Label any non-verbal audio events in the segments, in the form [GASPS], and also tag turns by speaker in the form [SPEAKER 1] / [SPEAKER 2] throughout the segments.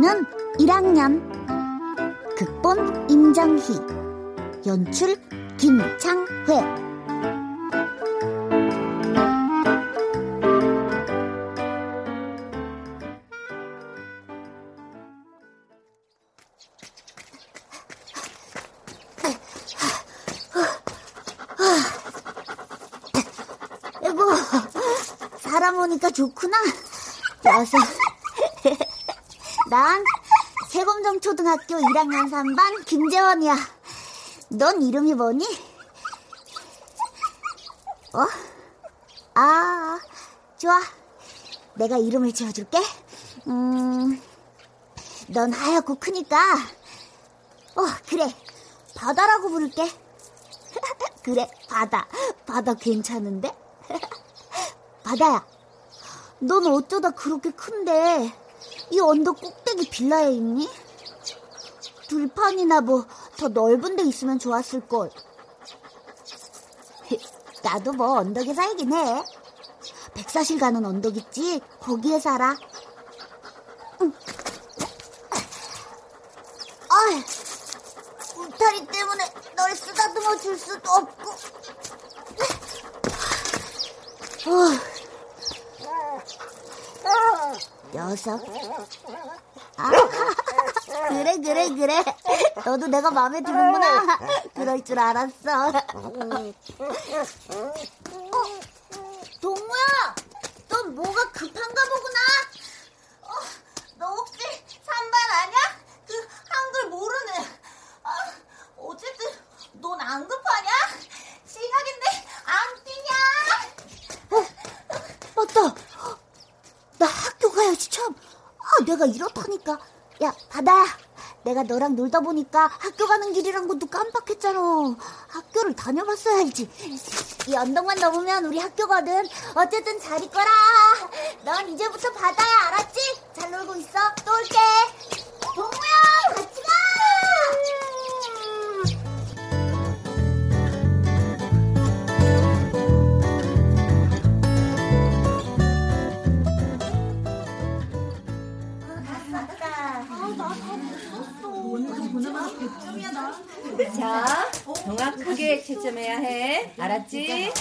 [SPEAKER 1] 재원이는 1학년. 극본 임정희. 연출 김창회. 사람 오니까 좋구나. 와서 난 세검정 초등학교 1학년 3반 김재원이야. 넌 이름이 뭐니? 어? 아 좋아. 내가 이름을 지어줄게. 음, 넌 하얗고 크니까. 어 그래. 바다라고 부를게. [LAUGHS] 그래 바다. 바다 괜찮은데? [LAUGHS] 바다야. 넌 어쩌다 그렇게 큰데 이 언덕 꼭대기 빌라에 있니? 들판이나 뭐 더 넓은 데 있으면 좋았을걸 나도 뭐 언덕에 살긴 해 백사실 가는 언덕 있지? 거기에 살아 응. 아, 울타리 때문에 널 쓰다듬어 줄 수도 없고 어. 녀석. 아, [LAUGHS] 그래, 그래, 그래. 너도 내가 마음에 드는구나. 그럴 줄 알았어. 어, 동무야! 넌 뭐가 급한가 보구나? 어, 너 혹시 산반 아냐? 그, 한글 모르네. 아, 어쨌든, 넌 안 급하냐? 시작인데, 안 뛰냐? 맞다. 나 학교 가야지 참. 아, 내가 이렇다니까. 야, 바다야. 내가 너랑 놀다 보니까 학교 가는 길이란 것도 깜빡했잖아. 학교를 다녀봤어야지. 이 언덕만 넘으면 우리 학교거든. 어쨌든 잘 있거라. 넌 이제부터 바다야, 알았지? 잘 놀고 있어. 또 올게. 동무야,
[SPEAKER 2] 자, 정확하게 채점해야 해. 알았지?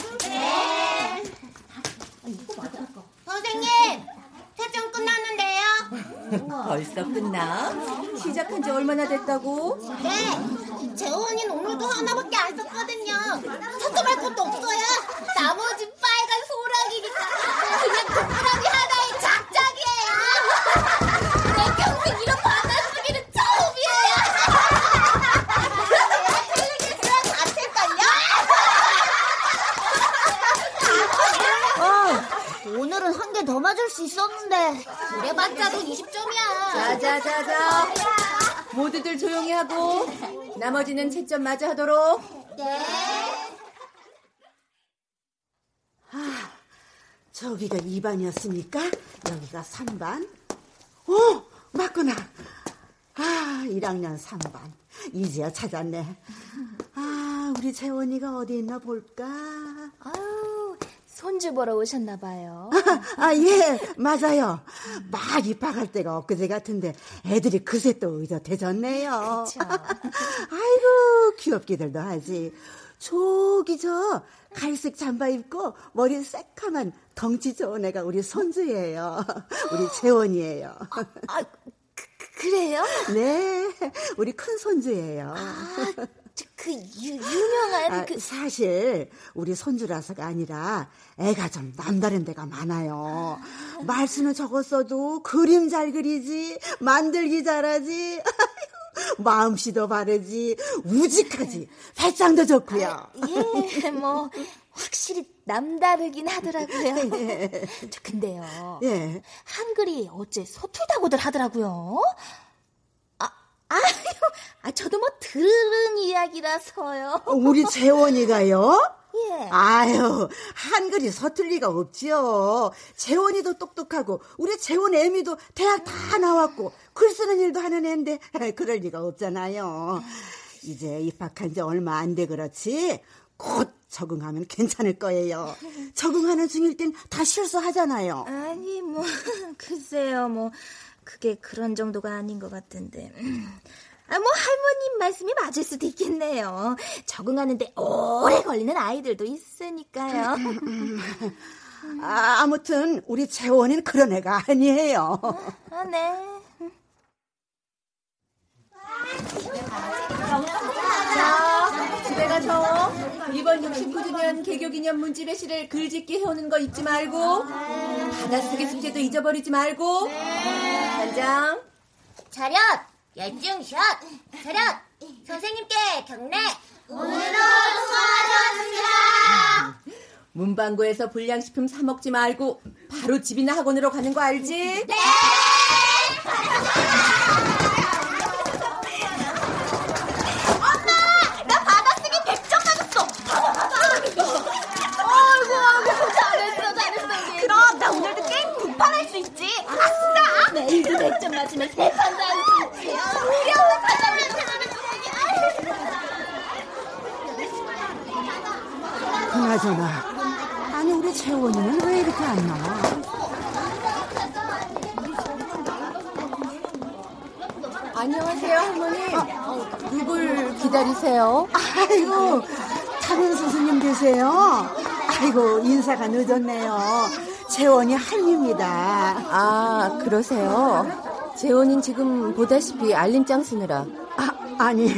[SPEAKER 1] 선생님, 채점 끝났는데요. [LAUGHS]
[SPEAKER 2] 벌써 끝나? 시작한 지 얼마나 됐다고?
[SPEAKER 1] 네, 재원이는 오늘도 하나밖에 안 썼거든요. 채점할 것도 없어요. 나머지 빨간 소라기니까 그냥 동그라미 하나의 작작이에요. 내 평생 이런 바다 쓰기는 처음이에요. 틀리겠어요? 다 틀걸요? 오늘은 한 개 더 맞을 수 있었는데 그래봤자도 20점이야.
[SPEAKER 2] 자자자자. 모두들 조용히 하고 나머지는 채점 마저 하도록.
[SPEAKER 1] 네.
[SPEAKER 3] 저기가 2반이었으니까 여기가 3반. 어, 맞구나. 아, 1학년 3반. 이제야 찾았네. 아, 우리 재원이가 어디 있나 볼까?
[SPEAKER 4] 아유, 손주 보러 오셨나 봐요. [LAUGHS]
[SPEAKER 3] 아, 예, 맞아요. 막 입학할 때가 엊그제 같은데 애들이 그새 또 의젓해졌네요.
[SPEAKER 4] 그쵸. [LAUGHS]
[SPEAKER 3] 아이고, 귀엽기들도 하지. 저기 저 갈색 잠바 입고 머리 새카만 덩치 좋은 애가 우리 손주예요. 우리 [GASPS] 재원이에요.
[SPEAKER 4] 아, 그, 그래요?
[SPEAKER 3] 네, 우리 큰 손주예요.
[SPEAKER 4] 저, 그 유, 유명한
[SPEAKER 3] 아,
[SPEAKER 4] 그
[SPEAKER 3] 사실 우리 손주라서가 아니라 애가 좀 남다른 데가 많아요. 말수는 적었어도 그림 잘 그리지, 만들기 잘하지. [LAUGHS] 마음씨 도 바르지, 우직하지, 발장도 좋고요.
[SPEAKER 4] 아, 예, 뭐 확실히 남다르긴 하더라고요. [LAUGHS] 저 근데요.
[SPEAKER 3] 예.
[SPEAKER 4] 한글이 어째 서툴다고들 하더라고요. 아, 아유, 아, 저도 뭐 들은 이야기라서요.
[SPEAKER 3] 우리 재원이가요?
[SPEAKER 4] 예.
[SPEAKER 3] 아유, 한글이 서툴 리가 없지요. 재원이도 똑똑하고, 우리 재원 애미도 대학 다 나왔고, 글 쓰는 일도 하는 애인데, [LAUGHS] 그럴 리가 없잖아요. 이제 입학한 지 얼마 안 돼 그렇지? 곧 적응하면 괜찮을 거예요. 적응하는 중일 땐 다 실수하잖아요.
[SPEAKER 4] 아니, 뭐, [LAUGHS] 글쎄요, 뭐, 그게 그런 정도가 아닌 것 같은데. 음. 아, 뭐, 할머님 말씀이 맞을 수도 있겠네요. 적응하는데 오래 걸리는 아이들도 있으니까요.
[SPEAKER 3] 아, 아무튼, 우리 재원이는 그런 애가 아니에요.
[SPEAKER 4] 아, 네.
[SPEAKER 2] 집에 가서 이번 69주년 개교기념 문지배시를 글짓기 해오는 거 잊지 말고 받아쓰기 숙제도 잊어버리지 말고 단장
[SPEAKER 1] 차렷! 열중샷! 차렷! 선생님께 경례! 오늘도 수고하셨습니다!
[SPEAKER 2] 문방구에서 불량식품 사 먹지 말고 바로 집이나 학원으로 가는 거 알지? 네!
[SPEAKER 1] 나 받아쓰기 100점 맞았어!
[SPEAKER 4] 아이고, 아이고, 잘했어, 잘했어.
[SPEAKER 1] 그럼 나 오늘도 게임 두판 할 수 있지? 아싸!
[SPEAKER 4] 매일도 100점 맞으면 세 판도 할수 있지.
[SPEAKER 1] 우리 엄마 받아오는 사람은
[SPEAKER 3] 그나저나, 아니, 우리 재원이는 왜 이렇게 안 나와?
[SPEAKER 2] 안녕하세요 할머니 어, 누굴 기다리세요?
[SPEAKER 3] 아이고, 다른 선생님 계세요? 아이고, 인사가 늦었네요. 재원이 할미입니다.
[SPEAKER 2] 아 그러세요? 재원인 지금 보다시피 알림장 쓰느라
[SPEAKER 3] 아, 아니,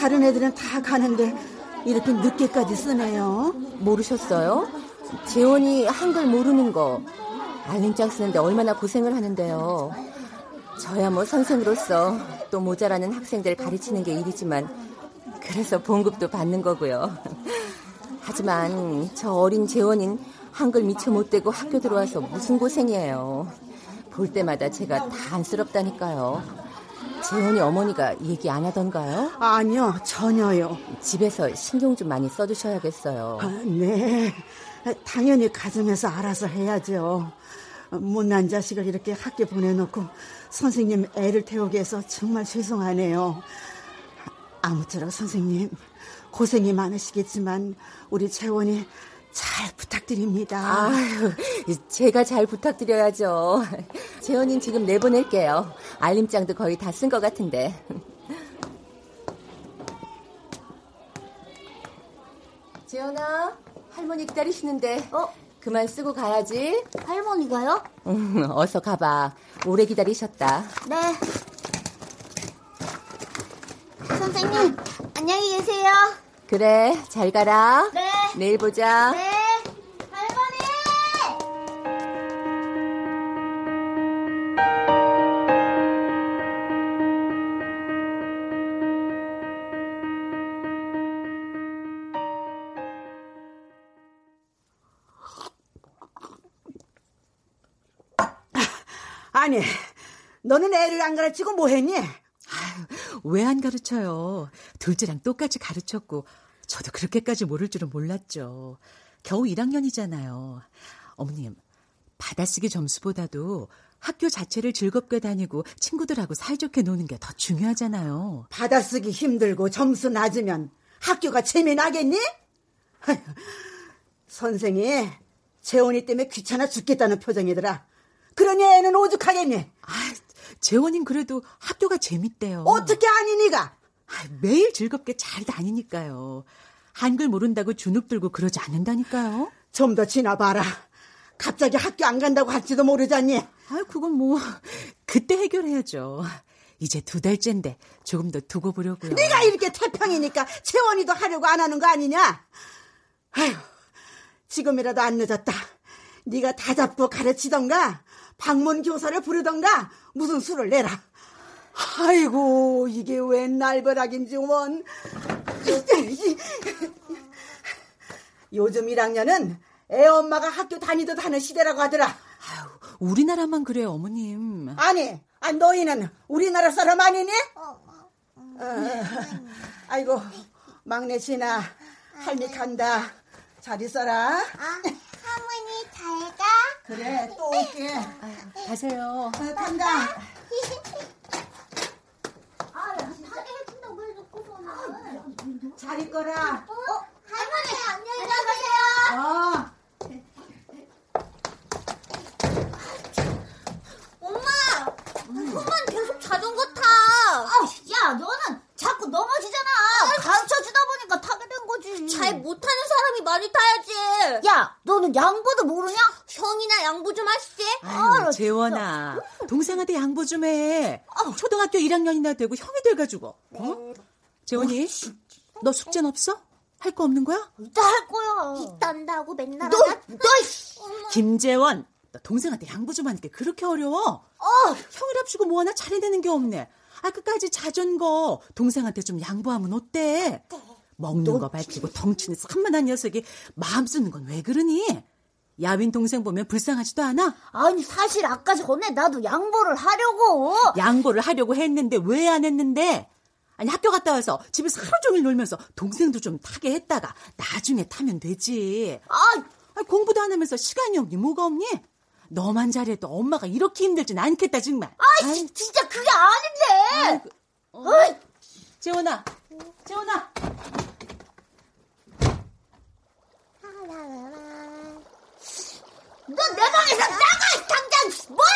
[SPEAKER 3] 다른 애들은 다 가는데 이렇게 늦게까지 쓰네요.
[SPEAKER 2] 모르셨어요? 재원이 한글 모르는 거 알림장 쓰는데 얼마나 고생을 하는데요. 저야 뭐 선생으로서 또 모자라는 학생들 가르치는 게 일이지만 그래서 봉급도 받는 거고요. [LAUGHS] 하지만 저 어린 재원인 한글 미처 못 되고 학교 들어와서 무슨 고생이에요. 볼 때마다 제가 다 안쓰럽다니까요. 재원이 어머니가 얘기 안 하던가요?
[SPEAKER 3] 아니요, 전혀요.
[SPEAKER 2] 집에서 신경 좀 많이 써주셔야겠어요.
[SPEAKER 3] 아, 네. 당연히 가정에서 알아서 해야죠. 못난 자식을 이렇게 학교 보내놓고 선생님 애를 태우게 해서 정말 죄송하네요. 아무쪼록 선생님 고생이 많으시겠지만 우리 재원이 잘 부탁드립니다.
[SPEAKER 2] 아유, 제가 잘 부탁드려야죠. 재원님 지금 내보낼게요. 알림장도 거의 다 쓴 것 같은데. 재원아, 할머니 기다리시는데.
[SPEAKER 1] 어?
[SPEAKER 2] 그만 쓰고 가야지.
[SPEAKER 1] 할머니가요?
[SPEAKER 2] 음, 어서 가봐. 오래 기다리셨다.
[SPEAKER 1] 네. 선생님, 안녕히 계세요.
[SPEAKER 2] 그래, 잘 가라.
[SPEAKER 1] 네.
[SPEAKER 2] 내일 보자.
[SPEAKER 1] 네. 할머니!
[SPEAKER 3] 아니, 너는 애를 안 가르치고 뭐 했니?
[SPEAKER 5] 왜 안 가르쳐요? 둘째랑 똑같이 가르쳤고, 저도 그렇게까지 모를 줄은 몰랐죠. 겨우 1학년이잖아요. 어머님, 받아쓰기 점수보다도 학교 자체를 즐겁게 다니고 친구들하고 사이좋게 노는 게 더 중요하잖아요.
[SPEAKER 3] 받아쓰기 힘들고 점수 낮으면 학교가 재미나겠니? 아휴, 선생이 재원이 때문에 귀찮아 죽겠다는 표정이더라. 그러니 애는 오죽하겠니?
[SPEAKER 5] 아, 재원님 그래도 학교가 재밌대요.
[SPEAKER 3] 어떻게 아니 니가?
[SPEAKER 5] 아, 매일 즐겁게 잘 다니니까요. 한글 모른다고 주눅 들고 그러지 않는다니까요.
[SPEAKER 3] 좀 더 지나봐라. 갑자기 학교 안 간다고 할지도 모르잖니.
[SPEAKER 5] 아, 그건 뭐 그때 해결해야죠. 이제 두 달째인데 조금 더 두고 보려고요.
[SPEAKER 3] 네가 이렇게 태평이니까 재원이도 하려고 안 하는 거 아니냐? 아휴, 지금이라도 안 늦었다. 네가 다 잡고 가르치던가 방문 교사를 부르던가 무슨 수를 내라. 아이고 이게 웬 날벼락인지 원. 요즘 1학년은 애 엄마가 학교 다니듯 하는 시대라고 하더라.
[SPEAKER 5] 아유, 우리나라만 그래요, 어머님.
[SPEAKER 3] 아니, 아, 너희는 우리나라 사람 아니니? 어, 아이고, 막내 진아, 할미 간다. 잘 있어라.
[SPEAKER 1] 아, 할머니 잘 가.
[SPEAKER 3] 그래, 또 올게.
[SPEAKER 5] 가세요.
[SPEAKER 3] 어, 간다. [LAUGHS]
[SPEAKER 1] 아, 타게 해준다고 해놓고서는.
[SPEAKER 3] 잘 있거라.
[SPEAKER 1] 어, 할머니 안녕히 가세요.
[SPEAKER 3] 어.
[SPEAKER 1] 엄마, 그만 계속 자전거 타. 아, 야, 너는 자꾸 넘어지잖아. 가르쳐 주다 보니까 타게 된 거지. 잘 못하는 사람이 많이 타야지. 야, 너는 양보도 모르냐? 형이나 양보 좀 하시지.
[SPEAKER 5] 아유, 재원아. 동생한테 양보 좀 해. 초등학교 1학년이나 되고 형이 돼가지고. 어? 재원이, 너 숙제는 없어? 할 거 없는 거야?
[SPEAKER 1] 이따 할 거야. 이따 한다고 맨날
[SPEAKER 3] 너,
[SPEAKER 1] 하나?
[SPEAKER 3] 너,
[SPEAKER 5] 김재원, 너 동생한테 양보 좀 하는 게 그렇게 어려워?
[SPEAKER 1] 어,
[SPEAKER 5] 형이랍시고 뭐 하나 잘해내는 게 없네. 아, 끝까지 자전거 동생한테 좀 양보하면 어때? 먹는 거 밝히고 덩치는 산만한 녀석이 마음 쓰는 건 왜 그러니? 야윈 동생 보면 불쌍하지도 않아?
[SPEAKER 1] 아니 사실 아까 전에 나도 양보를 하려고.
[SPEAKER 5] 양보를 하려고 했는데 왜 안 했는데? 아니 학교 갔다 와서 집에서 하루 종일 놀면서 동생도 좀 타게 했다가 나중에 타면 되지.
[SPEAKER 1] 아,
[SPEAKER 5] 아니, 공부도 안 하면서 시간이 없니 뭐가 없니? 너만 잘해도 엄마가 이렇게 힘들진 않겠다 정말.
[SPEAKER 1] 아이, 진짜 그게 아닌데.
[SPEAKER 5] 어.
[SPEAKER 1] 어이,
[SPEAKER 5] 재원아, 재원아.
[SPEAKER 1] 너 내 방에서 나가 당장 뭐해?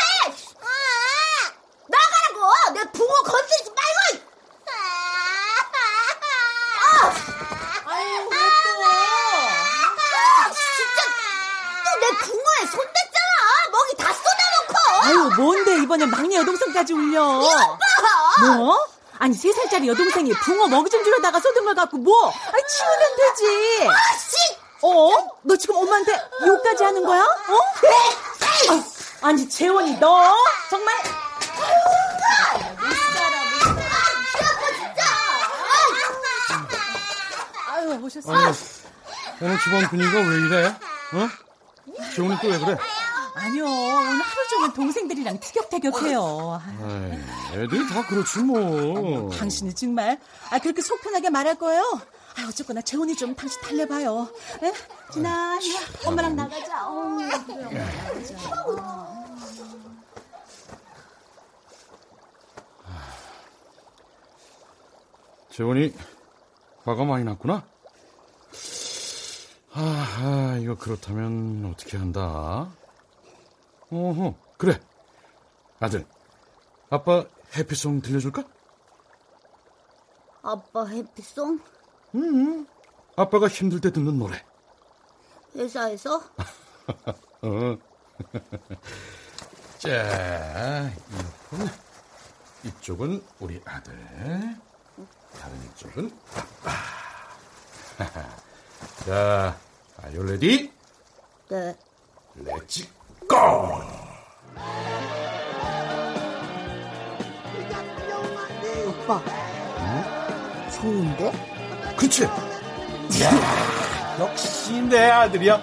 [SPEAKER 1] 나가라고. 내 붕어 건들지 말고. 아,
[SPEAKER 5] 아유 왜
[SPEAKER 1] 아, 진짜 또 내 붕어에 손댔잖아. 먹이 다 쏟
[SPEAKER 5] 아유 뭔데 이번에 막내 여동생까지 울려? 뭐? 아니 세 살짜리 여동생이 붕어 먹이 좀 주려다가 쏟은 걸 갖고 뭐? 아니 치우면 되지.
[SPEAKER 1] 아 씨.
[SPEAKER 5] 어? 너 지금 엄마한테 욕까지 하는 거야? 어? 아, 아니 재원이 너 정말 아유 오셨어.
[SPEAKER 6] 아니, 오늘 집안 분위기가 왜 이래? 어? 재훈이 또 왜 그래?
[SPEAKER 5] 아니요 오늘 하루 종일 동생들이랑 티격태격해요.
[SPEAKER 6] 아이, 애들이 다 그렇지 뭐.
[SPEAKER 5] 당신이 정말 아 그렇게 속 편하게 말할 거예요? 아 어쨌거나 재훈이 좀 당신 달래봐요. 에? 진아, 이리 와. 엄마랑 나가자. 어, 그래, 엄마 나가자.
[SPEAKER 6] 재훈이 화가 많이 났구나? 아, 이거 그렇다면 어떻게 한다? 어허, 그래. 아들, 아빠 해피송 들려줄까?
[SPEAKER 1] 아빠 해피송
[SPEAKER 6] 응, 아빠가 힘들 때 듣는 노래.
[SPEAKER 1] 회사에서 [LAUGHS]
[SPEAKER 6] 어. [LAUGHS] 자, 이건 이쪽은 우리 아들, 다른 이쪽은 아빠. [LAUGHS] 자, are you ready?
[SPEAKER 1] 네.
[SPEAKER 6] Let's go!
[SPEAKER 1] 오빠. 좋은데?
[SPEAKER 6] 그치? 야, 역시 내 아들이야.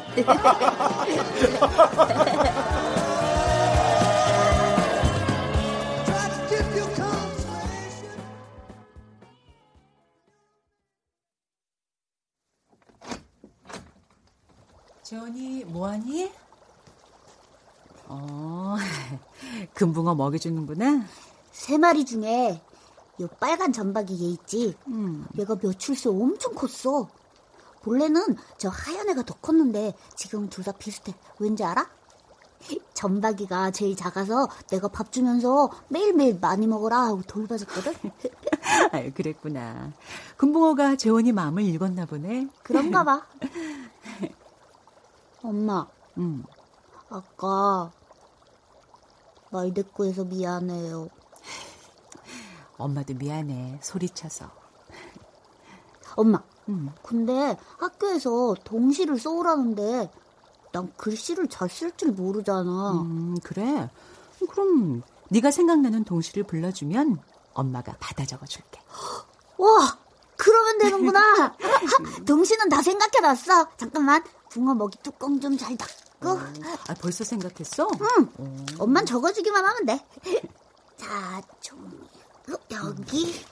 [SPEAKER 5] 재원이 뭐하니? 어, [LAUGHS] 금붕어 먹여주는구나.
[SPEAKER 1] 세 마리 중에 요 빨간 점박이 얘 있지?
[SPEAKER 5] 음.
[SPEAKER 1] 얘가 며칠 새 엄청 컸어. 본래는 저 하얀 애가 더 컸는데 지금은 둘다 비슷해. 왠지 알아? [LAUGHS] 점박이가 제일 작아서 내가 밥 주면서 매일매일 많이 먹어라 하고 돌봐줬거든? [LAUGHS]
[SPEAKER 5] 아유, 그랬구나. 금붕어가 재원이 마음을 읽었나 보네.
[SPEAKER 1] 그런가 봐. 엄마,
[SPEAKER 5] 음.
[SPEAKER 1] 아까 말대꾸해서 미안해요. [LAUGHS]
[SPEAKER 5] 엄마도 미안해. 소리쳐서. [LAUGHS]
[SPEAKER 1] 엄마,
[SPEAKER 5] 음.
[SPEAKER 1] 근데 학교에서 동시를 써오라는데 난 글씨를 잘 쓸 줄 모르잖아.
[SPEAKER 5] 음, 그래. 그럼 네가 생각나는 동시를 불러주면 엄마가 받아 적어줄게. [GASPS]
[SPEAKER 1] 와, 그러면 되는구나. [LAUGHS] 동시는 다 생각해놨어. 잠깐만, 붕어 먹이 뚜껑 좀잘 닫고.
[SPEAKER 5] 아, 벌써 생각했어?
[SPEAKER 1] 응. 엄만 적어주기만 하면 돼. [LAUGHS] 자, 종이. 어, 여기.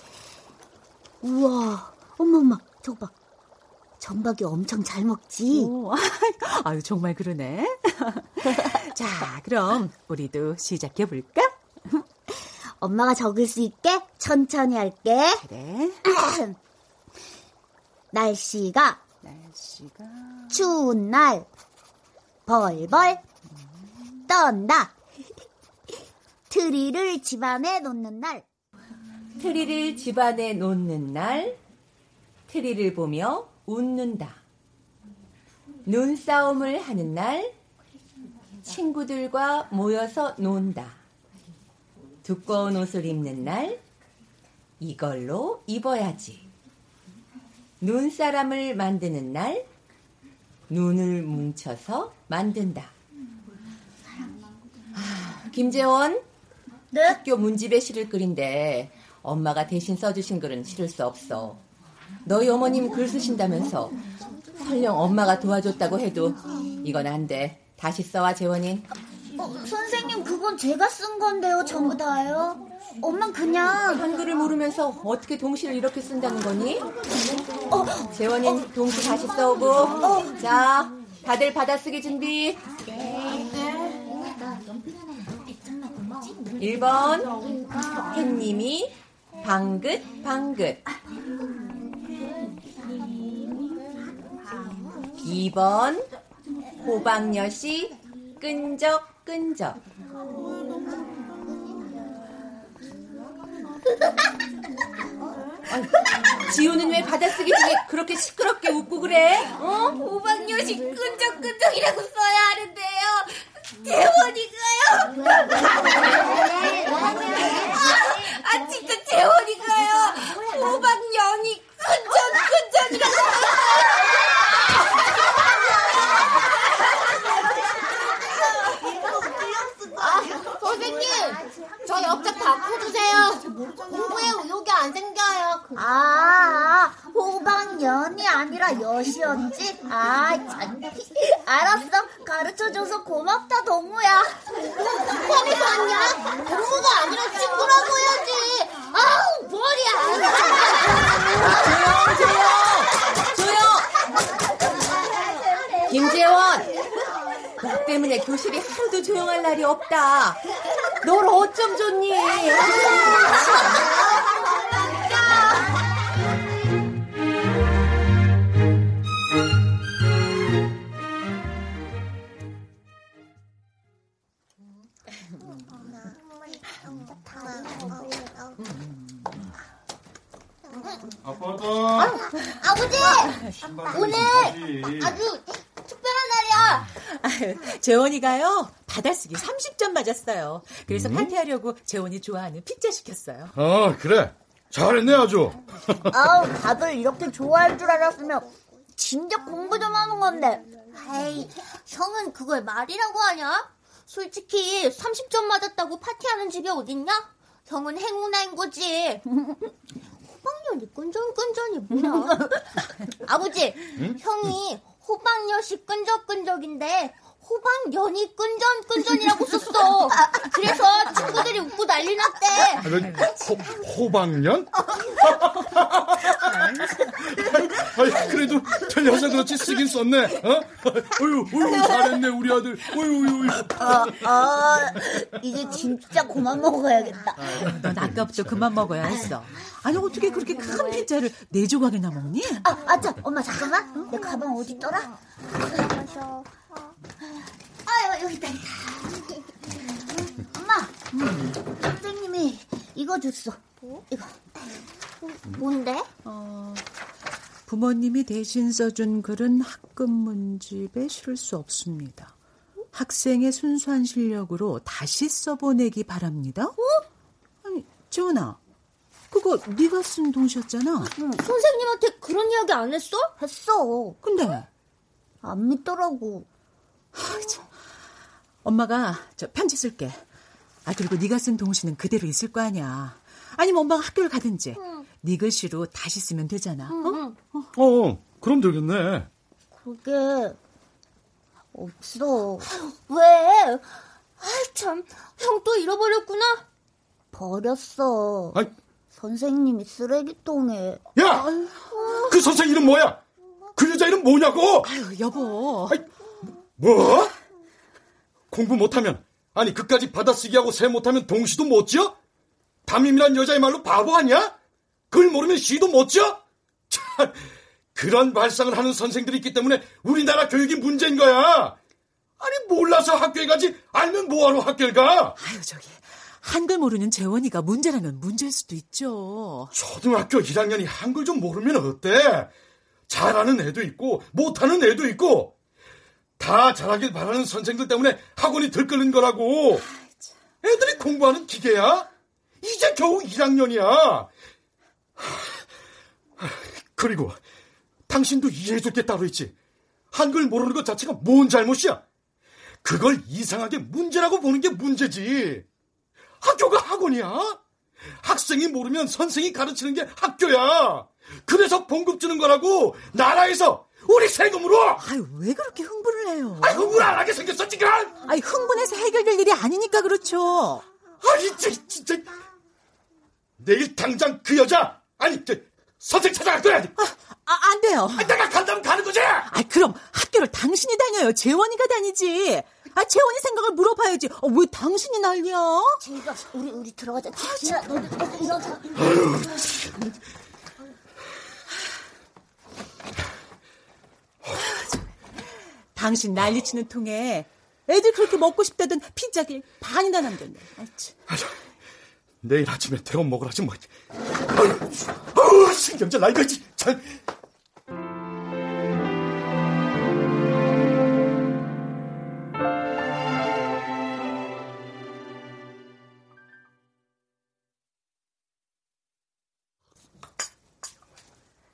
[SPEAKER 1] 우와, 엄마, 엄마, 저거 봐. 전박이 엄청 잘 먹지?
[SPEAKER 5] 오, [LAUGHS] 아유, 정말 그러네. [LAUGHS] 자, 그럼 우리도 시작해 볼까?
[SPEAKER 1] 엄마가 적을 수 있게 천천히 할게.
[SPEAKER 5] 그래. [CLEARS THROAT]
[SPEAKER 1] 날씨가
[SPEAKER 5] 날씨가
[SPEAKER 1] 추운 날 벌벌 떤다. 트리를 집안에 놓는 날.
[SPEAKER 2] 트리를 집안에 놓는 날, 트리를 보며 웃는다. 눈싸움을 하는 날, 친구들과 모여서 논다. 두꺼운 옷을 입는 날, 이걸로 입어야지. 눈사람을 만드는 날, 눈을 뭉쳐서 만든다. 아, 김재원,
[SPEAKER 1] 네?
[SPEAKER 2] 학교 문집에 실을 글인데 엄마가 대신 써주신 글은 실을 수 없어. 너희 어머님 글 쓰신다면서 설령 엄마가 도와줬다고 해도 이건 안 돼. 다시 써와 재원인.
[SPEAKER 1] 어, 선생님 그건 제가 쓴 건데요. 전부 다요. 엄마 그냥
[SPEAKER 2] 한글을 모르면서 어떻게 동시를 이렇게 쓴다는 거니?
[SPEAKER 1] 어,
[SPEAKER 2] 재원인 동시 다시 써오고. 자, 다들 받아쓰기 준비. 1번 햇님이 방긋 방긋 2번 호박엿이 끈적끈적 지우는 왜 받아쓰기 중에 그렇게 시끄럽게 웃고 그래? 어?
[SPEAKER 4] 호박엿이 끈적끈적이라고 써야 하는데요. 재원이가요. 아, 아 진짜 재원이가요. 호박연이
[SPEAKER 5] 맞았어요. 그래서
[SPEAKER 6] 음?
[SPEAKER 5] 파티하려고 재원이 좋아하는 피자 시켰어요.
[SPEAKER 6] 어, 그래. 잘했네, 아주. [LAUGHS]
[SPEAKER 1] 아우, 다들 이렇게 좋아할 줄 알았으면 진짜 공부 좀 하는 건데.
[SPEAKER 7] 에이, 형은 그걸 말이라고 하냐? 솔직히 30점 맞았다고 파티하는 집이 어딨냐? 형은 행운아인 거지. [LAUGHS] 호박엿이 끈적끈적이 뭐야? [LAUGHS] 아버지, 형이 호박엿이 끈적끈적인데 호박 연이 끈전 끈전이라고 썼어. 그래서 친구들이 웃고 난리 났대.
[SPEAKER 6] 아, 그, 호, 호박년? [LAUGHS] 아이, 그래도 틀려서 그렇지 쓰긴 썼네. 어? 어유, 어유, 잘했네, 우리 아들. 어유, 어유, 어유.
[SPEAKER 1] 아, 아, 이제 진짜 그만 먹어야겠다.
[SPEAKER 5] 넌 아까부터 그만 먹어야 했어. 아니, 어떻게 그렇게 큰 피자를 네 조각이나 먹니?
[SPEAKER 1] 아, 아, 참, 엄마 잠깐만. 내 가방 어디 있더라? 아, 여기 있다. 엄마, 선생님이 이거 줬어. 이거.
[SPEAKER 7] 뭔데?
[SPEAKER 5] 어, 부모님이 대신 써준 글은 학급 문집에 실을 수 없습니다. 학생의 순수한 실력으로 다시 써보내기 바랍니다. 어? 아니, 지원아, 그거 네가 쓴 동시였잖아.
[SPEAKER 7] 선생님한테 그런 이야기 안 했어?
[SPEAKER 1] 했어.
[SPEAKER 5] 근데
[SPEAKER 1] 안 믿더라고.
[SPEAKER 5] 엄마가 저 편지 쓸게. 아 그리고 네가 쓴 동시는 그대로 있을 거 아니야. 아니면 엄마가 학교를 가든지. 응. 네 글씨로 다시 쓰면 되잖아. 응,
[SPEAKER 6] 어? 어? 어, 그럼 되겠네.
[SPEAKER 7] 그게 없어. 왜? 아이 참, 형 또 잃어버렸구나.
[SPEAKER 1] 버렸어. 아이. 선생님이 쓰레기통에.
[SPEAKER 6] 야, 그 선생 이름 뭐야? 그 여자 이름 뭐냐고?
[SPEAKER 5] 아유 여보. 아이,
[SPEAKER 6] 뭐? 공부 못하면 아니 그까지 받아쓰기 하고 세 못하면 동시도 못 지어? 담임이란 여자의 말로 바보 아니야? 글 모르면 시도 못 지어? 참, 그런 발상을 하는 선생들이 있기 때문에 우리나라 교육이 문제인 거야. 아니 몰라서 학교에 가지 알면 뭐하러 학교를 가?
[SPEAKER 5] 아유 저기 한글 모르는 재원이가 문제라면 문제일 수도 있죠.
[SPEAKER 6] 초등학교 1학년이 한글 좀 모르면 어때? 잘하는 애도 있고 못하는 애도 있고 다 잘하길 바라는 선생들 때문에 학원이 들끓는 거라고. 애들이 공부하는 기계야? 이제 겨우 1학년이야. 그리고 당신도 이해해줄 게 따로 있지. 한글 모르는 것 자체가 뭔 잘못이야? 그걸 이상하게 문제라고 보는 게 문제지. 학교가 학원이야? 학생이 모르면 선생이 가르치는 게 학교야. 그래서 봉급 주는 거라고 나라에서 우리 세금으로.
[SPEAKER 5] 아유 왜 그렇게 흥분을 해요?
[SPEAKER 6] 아 흥분 안 하게 생겼어 지금.
[SPEAKER 5] 아니 흥분해서 해결될 일이 아니니까 그렇죠.
[SPEAKER 6] 아니 진짜, 진짜 내일 당장 그 여자 아니 저 선생 찾아갈 거야. 아,
[SPEAKER 5] 아, 안 돼요.
[SPEAKER 6] 아, 내가 간다면 가는 거지.
[SPEAKER 5] 아 그럼 학교를 당신이 다녀요. 재원이가 다니지. 아, 재원이 생각을 물어봐야지. 어, 왜 당신이 난리야?
[SPEAKER 1] 제이가 우리 우리 들어가자. 지아, 너 일어서.
[SPEAKER 5] 당신 난리치는 통에 애들 그렇게 먹고 싶다던 피자길 반이나 남겼네. 아이치.
[SPEAKER 6] 내일 아침에 대원 먹으라지 뭐. 아유, 어 신경질. 참.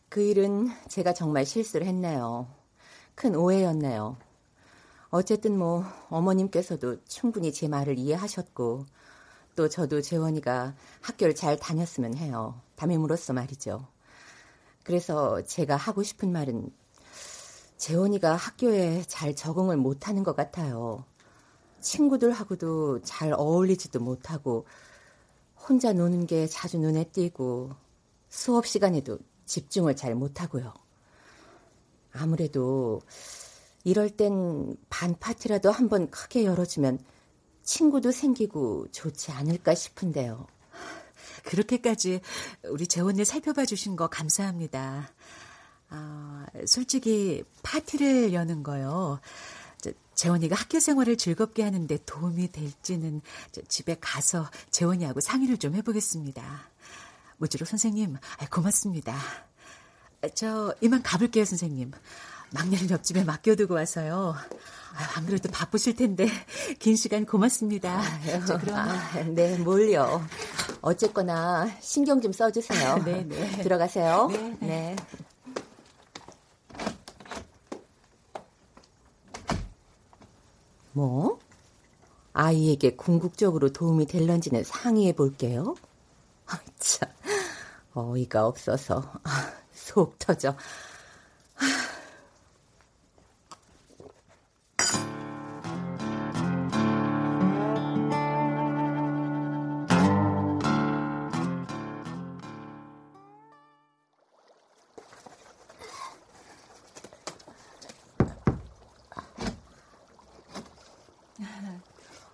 [SPEAKER 2] 그 일은 제가 정말 실수를 했네요. 큰 오해였네요. 어쨌든 뭐 어머님께서도 충분히 제 말을 이해하셨고 또 저도 재원이가 학교를 잘 다녔으면 해요. 담임으로서 말이죠. 그래서 제가 하고 싶은 말은 재원이가 학교에 잘 적응을 못하는 것 같아요. 친구들하고도 잘 어울리지도 못하고 혼자 노는 게 자주 눈에 띄고 수업 시간에도 집중을 잘 못하고요. 아무래도 이럴 땐 반파티라도 한번 크게 열어주면 친구도 생기고 좋지 않을까 싶은데요.
[SPEAKER 5] 그렇게까지 우리 재원을 살펴봐 주신 거 감사합니다. 아, 솔직히 파티를 여는 거요. 재원이가 학교 생활을 즐겁게 하는데 도움이 될지는 집에 가서 재원이하고 상의를 좀 해보겠습니다. 모쪼록 선생님, 고맙습니다. 저 이만 가볼게요, 선생님. 막내를 옆집에 맡겨두고 와서요. 안 그래도 바쁘실 텐데 [LAUGHS] 긴 시간 고맙습니다.
[SPEAKER 2] 자, 그럼 아, 네, 뭘요. 어쨌거나 신경 좀 써주세요. [LAUGHS] 네, 네. 들어가세요. 네. 네. 네. 뭐? 아이에게 궁극적으로 도움이 될런지는 상의해 볼게요. [LAUGHS] 아, 참. 어이가 없어서 아, 속 터져.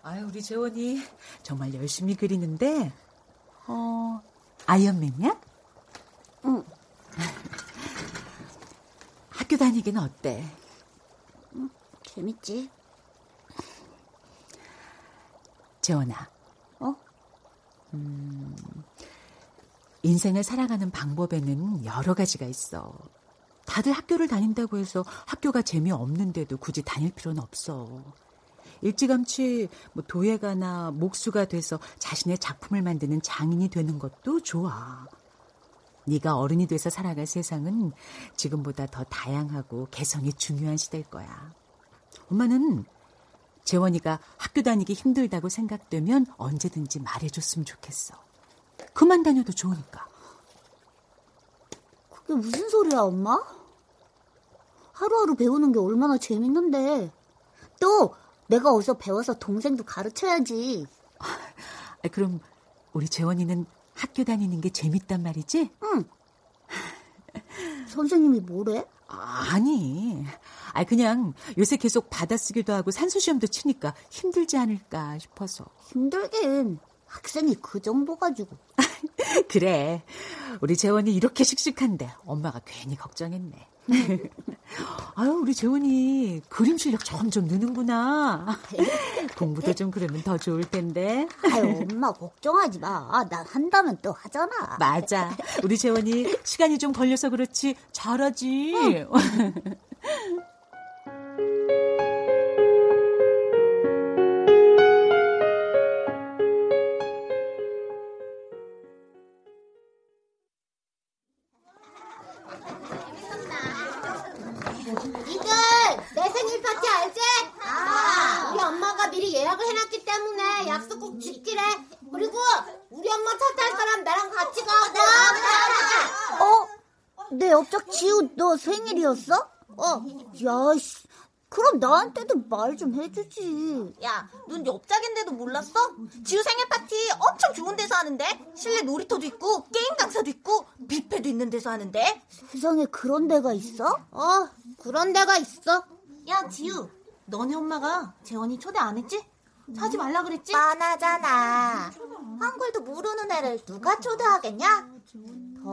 [SPEAKER 5] 아유, 우리 재원이 정말 열심히 그리는데, 어, 아이언맨이야? 응. 다니기는 어때?
[SPEAKER 1] 응, 재밌지.
[SPEAKER 5] 재원아.
[SPEAKER 1] 어?
[SPEAKER 5] 음, 인생을 살아가는 방법에는 여러 가지가 있어. 다들 학교를 다닌다고 해서 학교가 재미없는데도 굳이 다닐 필요는 없어. 일찌감치 뭐 도예가나 목수가 돼서 자신의 작품을 만드는 장인이 되는 것도 좋아. 네가 어른이 돼서 살아갈 세상은 지금보다 더 다양하고 개성이 중요한 시대일 거야. 엄마는 재원이가 학교 다니기 힘들다고 생각되면 언제든지 말해줬으면 좋겠어. 그만 다녀도 좋으니까.
[SPEAKER 1] 그게 무슨 소리야, 엄마? 하루하루 배우는 게 얼마나 재밌는데. 또 내가 어서 배워서 동생도 가르쳐야지.
[SPEAKER 5] 아, 그럼 우리 재원이는 학교 다니는 게 재밌단 말이지?
[SPEAKER 1] 응. 선생님이 뭐래?
[SPEAKER 5] 아니. 아 그냥 요새 계속 받아쓰기도 하고 산수시험도 치니까 힘들지 않을까 싶어서.
[SPEAKER 1] 힘들긴. 학생이 그 정도 가지고. [LAUGHS]
[SPEAKER 5] 그래. 우리 재원이 이렇게 씩씩한데 엄마가 괜히 걱정했네. [LAUGHS] 아유, 우리 재원이 그림 실력 점점 느는구나. [LAUGHS] 공부도 좀 그러면 더 좋을 텐데.
[SPEAKER 1] 아유, 엄마 걱정하지 마. 난 한다면 또 하잖아.
[SPEAKER 5] 맞아. 우리 재원이 시간이 좀 걸려서 그렇지 잘하지. 응. [LAUGHS]
[SPEAKER 1] 생일이었어? 어. 야, 씨. 그럼 나한테도 말 좀 해주지.
[SPEAKER 4] 야, 넌 옆짝인데도 몰랐어? 지우 생일 파티 엄청 좋은 데서 하는데? 실내 놀이터도 있고, 게임 강사도 있고, 뷔페도 있는 데서 하는데?
[SPEAKER 1] 세상에 그런 데가 있어?
[SPEAKER 4] 어, 그런 데가 있어. 야, 지우. 너네 엄마가 재원이 초대 안 했지? 사지 말라 그랬지?
[SPEAKER 8] 뻔하잖아. 한글도 모르는 애를 누가 초대하겠냐?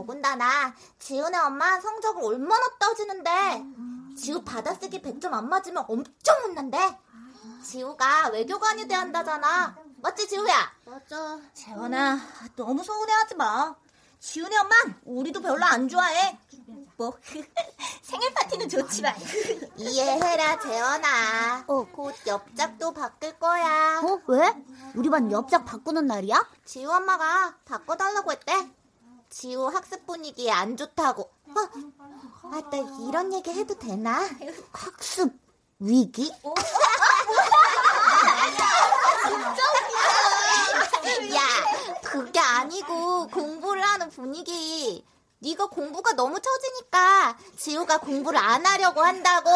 [SPEAKER 8] 더군다나 지훈의 엄마 성적을 얼마나 따지는데 지우 받아쓰기 100점 안 맞으면 엄청 혼난대. 지우가 외교관이 돼야 한다잖아. 맞지 지우야?
[SPEAKER 4] 맞아. 재원아 너무 서운해하지 마. 지훈의 엄만 우리도 별로 안 좋아해. 뭐 [LAUGHS] 생일 파티는 좋지만 [LAUGHS]
[SPEAKER 8] 이해해라 재원아. 어, 곧 옆작도 바뀔 거야.
[SPEAKER 1] 어 왜? 우리 반 옆작 바꾸는 날이야?
[SPEAKER 8] 지우 엄마가 바꿔달라고 했대. 지우 학습 분위기 안 좋다고. 어, 아, 나 이런 얘기 해도 되나?
[SPEAKER 1] 학습 위기?
[SPEAKER 8] 야, 그게 아니고 공부를 하는 분위기. 네가 공부가 너무 처지니까 지우가 공부를 안 하려고 한다고.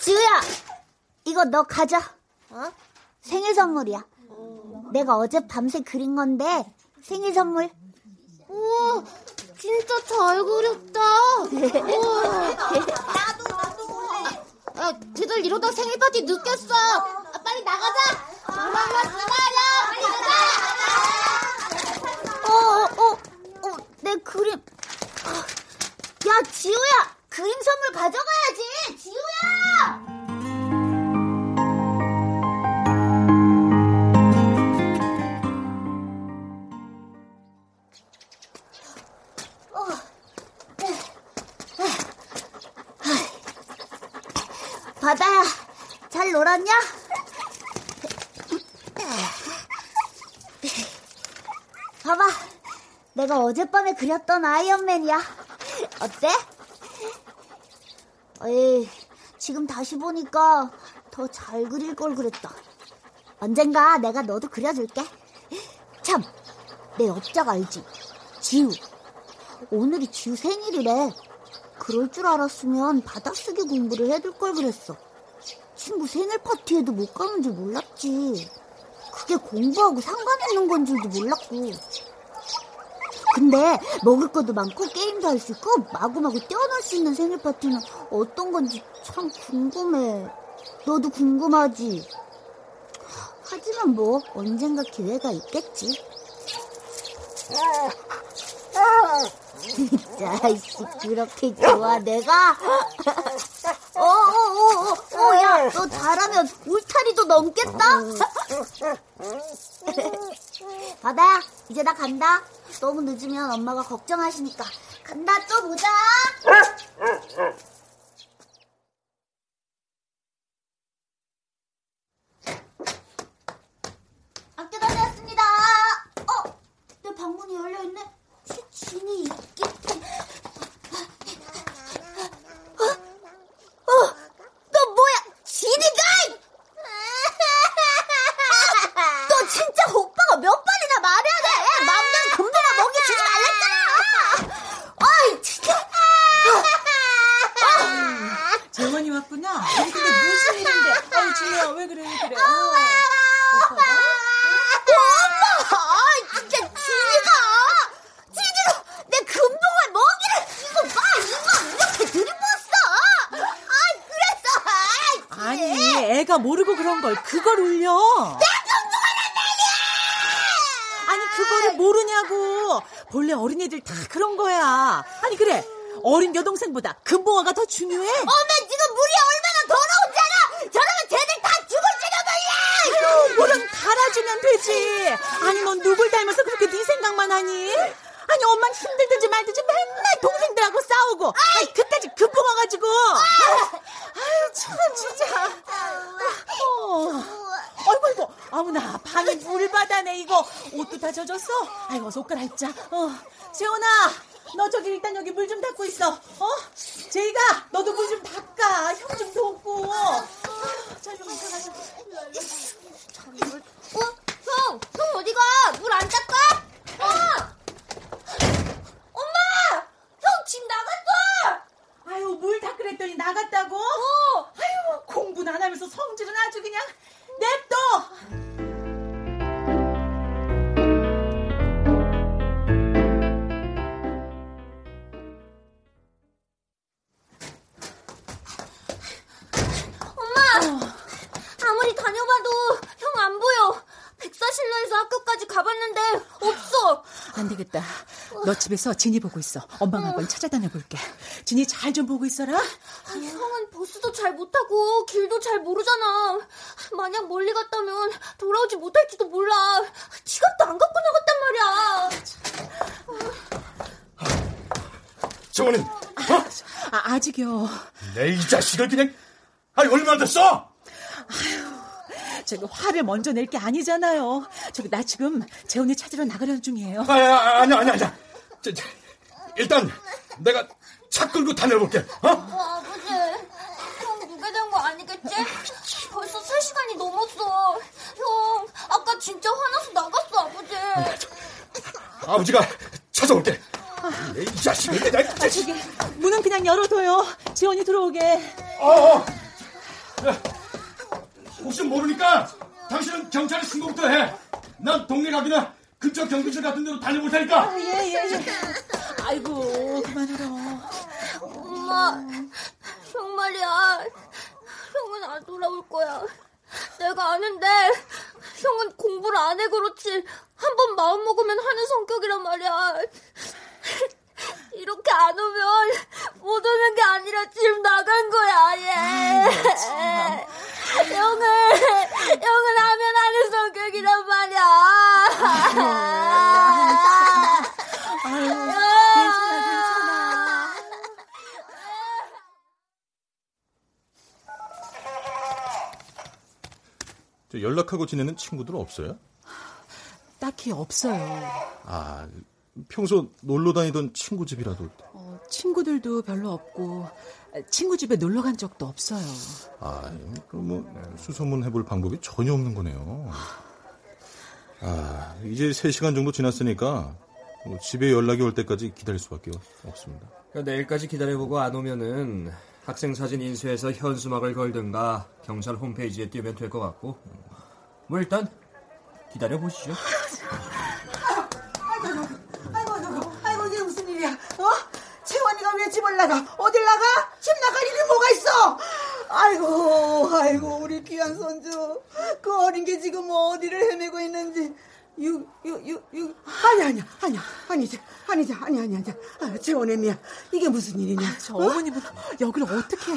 [SPEAKER 1] 지우야, 이거 너 가져. 어? 생일 선물이야. 내가 어제 밤새 그린 건데 생일 선물.
[SPEAKER 8] 우와, 진짜 잘 그렸다. 나도 나도 볼래. 야, 쟤들 이러다 생일 파티 늦겠어. 아, 빨리 나가자. 엄마 기다려. 빨리
[SPEAKER 1] 나가. 어, 어, 어, 내 그림. 야, 지우야, 그림 선물 가져가야지. 지우야. 내가 어젯밤에 그렸던 아이언맨이야. 어때? 에이, 지금 다시 보니까 더 잘 그릴 걸 그랬다. 언젠가 내가 너도 그려줄게. 참, 내 업적 알지? 지우. 오늘이 지우 생일이래. 그럴 줄 알았으면 받아쓰기 공부를 해둘 걸 그랬어. 친구 생일 파티에도 못 가는 줄 몰랐지. 그게 공부하고 상관 있는 건 줄도 몰랐고. 근데 먹을 것도 많고 게임도 할 수 있고 마구마구 뛰어놀 수 있는 생일 파티는 어떤 건지 참 궁금해. 너도 궁금하지? 하지만 뭐 언젠가 기회가 있겠지. 진짜 씨 그렇게 좋아 내가 어어어어 어, 야 너 잘하면 울타리도 넘겠다 바다야 이제 나 간다 너무 늦으면 엄마가 걱정하시니까 간다 또 보자 학교 다녔습니다 어? 내 방문이 열려 있네 진이 있긴 어? 어? 너 뭐야? 진이가!
[SPEAKER 5] 왔구나. 아니, 근데 무슨 일인데? 아유, 진우야, 왜 그래, 왜 그래? 어.
[SPEAKER 7] 오빠! 엄마! 진짜 진이가! 진이가 내 금붕어 먹이를 이거 봐! 이거 이렇게 들이부었어! 아, 그래서!
[SPEAKER 5] 아니, 애가 모르고 그런 걸 그걸 울려.
[SPEAKER 7] 내 금붕어란 말이야!
[SPEAKER 5] 아니, 그거를 모르냐고. 본래 어린애들 다 그런 거야. 아니, 그래. 여동생보다 금붕어가 더 중요해?
[SPEAKER 7] 엄마 지금 물이 얼마나 더러운잖아! 저러면 쟤들 다 죽을지도 몰라!
[SPEAKER 5] 물은 갈아주면 되지. 아니, 넌 누굴 닮아서 그렇게 네 생각만 하니? 아니, 엄만 힘들든지 말든지 맨날 동생들하고 싸우고. 아이, 그까지 금붕어 가지고. 아유, 참, 진짜. 어. 아이고, 아이고. 아무나, 방이 물바다네, 이거. 옷도 다 젖었어? 아이고, 옷 갈아입자. 어. 재원아, 너 저기 일단 여기 물 좀 닦고 있어. 어? 제이가, 너도 물 좀 닦아. 형 좀 돕고. 자, 좀 가자.
[SPEAKER 7] 어? 형! 형 어디가? 물 안 닦아? 어! 엄마! 형 집 나갔어!
[SPEAKER 5] 아유, 물 닦으랬더니 나갔다고?
[SPEAKER 7] 어!
[SPEAKER 5] 아유, 공부는 안 하면서 성질은 아주 그냥 너 집에서 진이 보고 있어. 엄마가 한번 찾아다녀 볼게. 진이 잘 좀 보고 있어라.
[SPEAKER 7] 아니, 형은 버스도 잘못 타고 길도 잘 모르잖아. 만약 멀리 갔다면 돌아오지 못할지도 몰라. 지갑도 안 갖고 나갔단 말이야.
[SPEAKER 6] 정원이,
[SPEAKER 5] 아, 아직이요.
[SPEAKER 6] 내 이 자식을 그냥, 아니, 얼마나 됐어?
[SPEAKER 5] 저기 화를 먼저 낼 게 아니잖아요. 저기 나 지금 재훈이 찾으러 나가려는 중이에요.
[SPEAKER 6] 아, 아, 아니야, 아니야, 아니야. 저, 저, 일단, 내가 차 끌고 다녀볼게, 어?
[SPEAKER 7] 어, 아버지, 형 누게 된 거 아니겠지? 벌써 3시간이 넘었어. 형, 아까 진짜 화나서 나갔어, 아버지.
[SPEAKER 6] 아버지가 찾아올게. 내이 자식을 그냥,
[SPEAKER 5] 아, 저기 문은 그냥 열어둬요. 재원이 들어오게.
[SPEAKER 6] 어, 어. 야, 혹시 모르니까 당신은 경찰에 신고부터 해. 난 동네 가기나 근처 경비실 같은 데로 다녀볼 테니까.
[SPEAKER 5] 예, 예, 예. 아이고, 그만 울어.
[SPEAKER 7] 엄마, 형 말이야. 형은 안 돌아올 거야. 내가 아는데, 형은 공부를 안 해 그렇지. 한 번 마음 먹으면 하는 성격이란 말이야. 이렇게 안 오면 못 오는 게 아니라 지금 나간 거야, 얘. 형은, 형은 하면 하는 성격이란 말이야.
[SPEAKER 5] 아유, 괜찮아, 괜찮아.
[SPEAKER 9] 저 연락하고 지내는 친구들 없어요?
[SPEAKER 5] 딱히 없어요.
[SPEAKER 9] 아, 평소 놀러 다니던 친구 집이라도.
[SPEAKER 5] 어, 친구들도 별로 없고 친구 집에 놀러 간 적도 없어요.
[SPEAKER 9] 아, 그럼 뭐 수소문 해볼 방법이 전혀 없는 거네요. [LAUGHS] 아, 이제 3시간 정도 지났으니까 뭐 집에 연락이 올 때까지 기다릴 수밖에 없습니다.
[SPEAKER 10] 그러니까 내일까지 기다려보고 안 오면은 학생 사진 인쇄해서 현수막을 걸든가 경찰 홈페이지에 띄우면 될 것 같고 뭐 일단 기다려 보시죠.
[SPEAKER 3] 아이고, 아이고, 아이고, 이게 무슨 일이야? 어? 채원이가 왜 집을 나가? 어딜 나가? 집 나갈 일이 뭐가 있어? 아이고, 아이고, 우리 귀한 손주. 그 어린 게 지금 어디를 헤매고 있는지. 유, 유, 유, 유. 아니, 아니야, 아니야. 아니지, 아니지, 아니, 아니, 아니. 아, 재원의 미야. 이게 무슨 일이냐?
[SPEAKER 5] 저 어머님은 여기를 어떻게?
[SPEAKER 3] 어,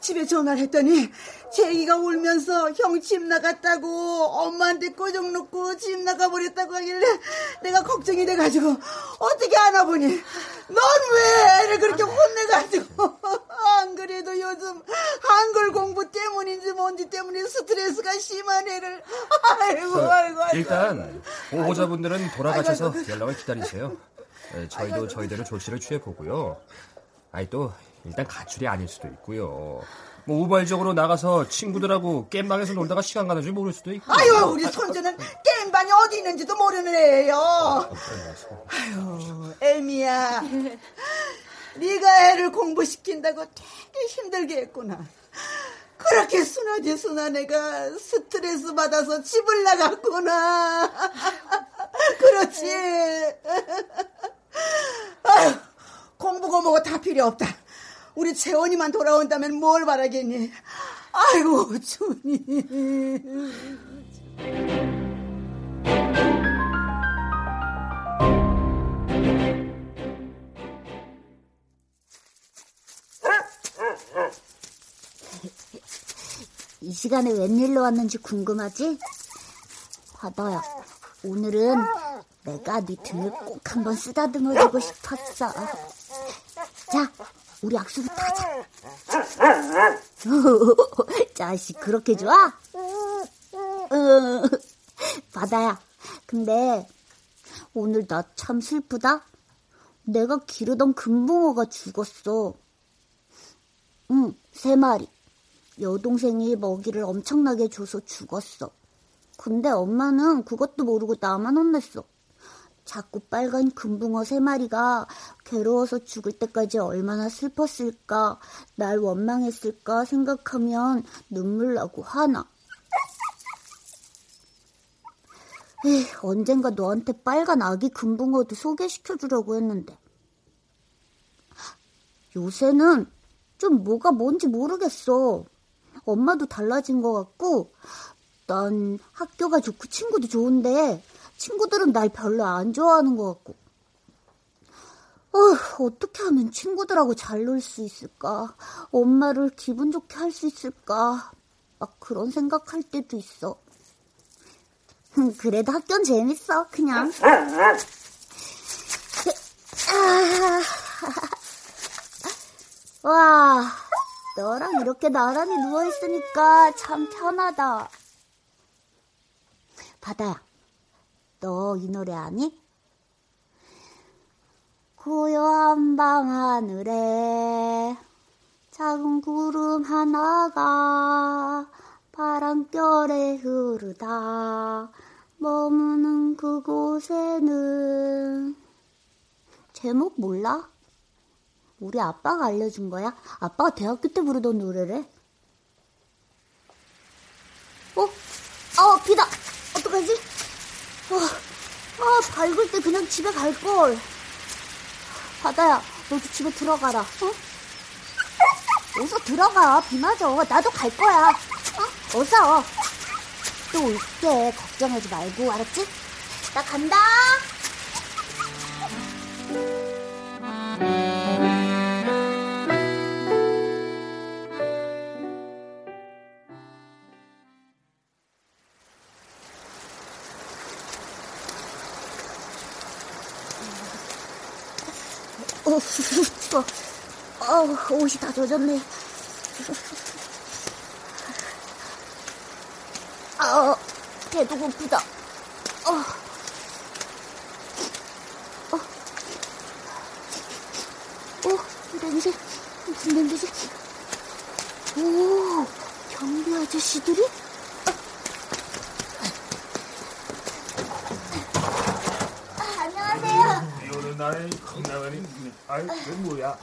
[SPEAKER 3] 집에 전화를 했더니 제이가 울면서 형 집 나갔다고 엄마한테 꼬정 놓고 집 나가버렸다고 하길래 내가 걱정이 돼가지고 어떻게 하나 보니 넌 왜 애를 그렇게 혼내가지고 안 그래도 요즘 한글 공부 때문인지 뭔지 때문에 스트레스가 심한 애를 아이고 아이고 아이고
[SPEAKER 10] 일단 보호자분들은 돌아가셔서 연락을 기다리세요. 네, 저희도 저희대로 조치를 취해 보고요. 아니 또 일단 가출이 아닐 수도 있고요. 뭐 우발적으로 나가서 친구들하고 게임방에서 놀다가 시간 가는 줄 모를 수도 있고.
[SPEAKER 3] 아유 우리 손주는 게임방이 어디 있는지도 모르는 애예요 아유 애미야 네가 애를 공부시킨다고 되게 힘들게 했구나. 그렇게 순하지 순한 애가 스트레스 받아서 집을 나갔구나. 그렇지. 공부고 뭐고 다 필요 없다. 우리 재원이만 돌아온다면 뭘 바라겠니? 아이고, 준이.
[SPEAKER 1] 이 시간에 웬일로 왔는지 궁금하지? 바다야, 오늘은 내가 네 등을 꼭 한번 쓰다듬어주고 싶었어. 자, 우리 약수부터 하자. [LAUGHS] 자식, 그렇게 좋아? 어, 바다야, 근데 오늘 나 참 슬프다. 내가 기르던 금붕어가 죽었어. 응, 세 마리. 여동생이 먹이를 엄청나게 줘서 죽었어. 근데 엄마는 그것도 모르고 나만 혼냈어. 자꾸 빨간 금붕어 세 마리가 괴로워서 죽을 때까지 얼마나 슬펐을까, 날 원망했을까 생각하면 눈물 나고 화나. 에이, 언젠가 너한테 빨간 아기 금붕어도 소개시켜 주려고 했는데. 요새는 좀 뭐가 뭔지 모르겠어. 엄마도 달라진 것 같고, 난 학교가 좋고 친구도 좋은데, 친구들은 날 별로 안 좋아하는 것 같고. 어, 어떻게 하면 친구들하고 잘 놀 수 있을까? 엄마를 기분 좋게 할 수 있을까? 막 그런 생각할 때도 있어. [LAUGHS] 그래도 학교는 재밌어, 그냥. [LAUGHS] [LAUGHS] 와, 너랑 이렇게 나란히 누워있으니까 참 편하다. 바다야, 너 이 노래 아니? 고요한 밤 하늘에 작은 구름 하나가 바람결에 흐르다 머무는 그곳에는 제목 몰라? 우리 아빠가 알려준 거야. 아빠가 대학교 때 부르던 노래래. 어? 어, 비다. 어떡하지? 어, 아, 밝을 때 그냥 집에 갈걸. 바다야, 너도 집에 들어가라. 어? 어서 들어가. 비 맞아. 나도 갈 거야. 어? 어서. 또 올게. 걱정하지 말고, 알았지? 나 간다. 어, 옷이 다 젖었네. 아, 배도 고프다. 어, 어, 어, 냄새, 무슨 냄새지? 오, 경비 아저씨들이? 아, 안녕하세요.
[SPEAKER 11] 날에 컵라면이 아이 그 뭐야?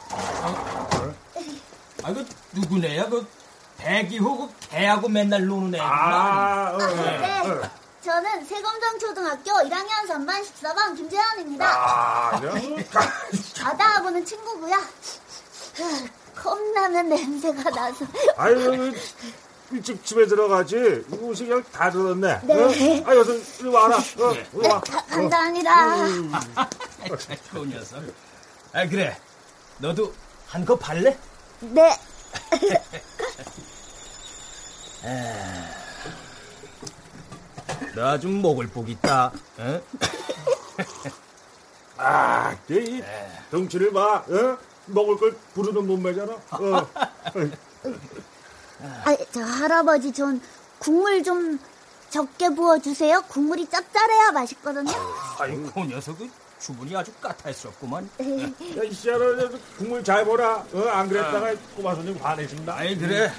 [SPEAKER 12] 아, 그 누구네야? 그 배기호 그 개하고 맨날 노는 애.
[SPEAKER 11] 아, 어,
[SPEAKER 1] 네.
[SPEAKER 11] 어.
[SPEAKER 1] 저는 세검정 초등학교 1학년 3반 14반 김재환입니다.
[SPEAKER 11] 아, 그래?
[SPEAKER 1] 바다하고는 친구고요. 컵라면 냄새가 나서.
[SPEAKER 11] 아유, 일찍 집에 들어가지. 옷이 그냥 다 젖었네.
[SPEAKER 1] 네.
[SPEAKER 11] 어? 아, 여기서 이리 와라. 어, 이리 와.
[SPEAKER 1] 가- 감사합니다.
[SPEAKER 11] 음.
[SPEAKER 12] 좋은 녀석. 아 그래. 너도 한컵 할래?
[SPEAKER 1] 네. [LAUGHS]
[SPEAKER 12] 나 좀 먹을 복 있다. 어? [LAUGHS]
[SPEAKER 11] 아, 이 덩치를 봐. 어? 먹을 걸 부르는 몸매잖아. 어.
[SPEAKER 1] 아, 저 할아버지 전 국물 좀 적게 부어주세요. 국물이 짭짤해야 맛있거든요.
[SPEAKER 12] 아이고 그 녀석은 주문이 아주 까탈스럽구만. [LAUGHS]
[SPEAKER 11] 야, 이 씨야라 국물 잘 보라. 어? 안 그랬다가 꼬마 손님 화내신다.
[SPEAKER 12] 아이 그래.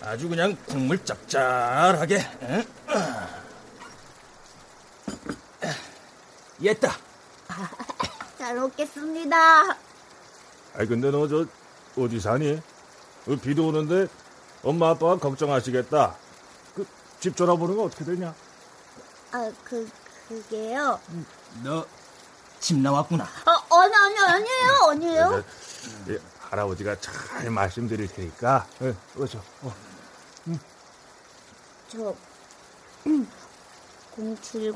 [SPEAKER 12] 아주 그냥 국물 짭짤하게. 응? 옛다.
[SPEAKER 1] 잘 먹겠습니다.
[SPEAKER 11] 아이 근데 너 저 어디 사니? 어, 비도 오는데 엄마 아빠가 걱정하시겠다. 그 집 전화번호가 어떻게 되냐?
[SPEAKER 1] 아, 그, 그게요.
[SPEAKER 12] 너 집 나왔구나.
[SPEAKER 1] 아, 아니, 아니, 아니에요, 아니에요.
[SPEAKER 11] 예, 할아버지가 잘 말씀드릴 테니까. 예, 어서. 어.
[SPEAKER 1] 저, 음, 070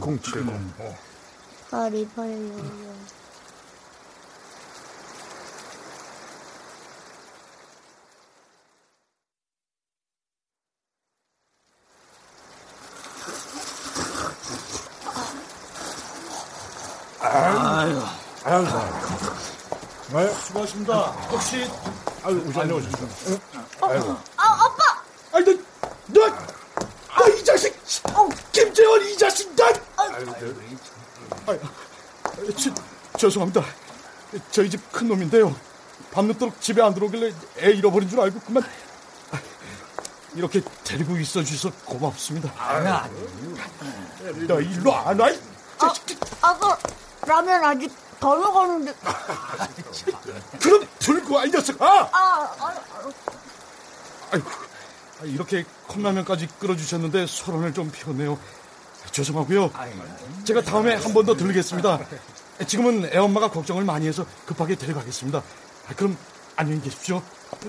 [SPEAKER 11] 070. 어.
[SPEAKER 1] 8286.
[SPEAKER 11] 아유, 아유, 아유,
[SPEAKER 6] 수고하십니다. 혹시
[SPEAKER 11] 아유, 오셨어. 아이고.
[SPEAKER 1] 아, 아빠!
[SPEAKER 6] 아니 너, 너, 너 이 자식, 김재원 이 자식, 나.
[SPEAKER 11] 아유, 저,
[SPEAKER 6] 아유, 저, 죄송합니다. 저희 집 큰 놈인데요. 밤늦도록 집에 안 들어오길래 애 잃어버린 줄 알고 그만. 이렇게 데리고 있어 주셔서 고맙습니다.
[SPEAKER 12] 아,
[SPEAKER 6] 너 일로 안 와? 이
[SPEAKER 1] 아, 아 까 라면 아직 더 먹었는데. [LAUGHS]
[SPEAKER 6] 그럼 들고 와, 이 녀석아!
[SPEAKER 1] 아, 아,
[SPEAKER 6] 아이고, 아, 이렇게 컵라면까지 끓여주셨는데 소란을 좀 피웠네요. 죄송하고요. 제가 다음에 한 번 더 들르겠습니다. 지금은 애엄마가 걱정을 많이 해서 급하게 데려가겠습니다. 아, 그럼 안녕히 계십시오.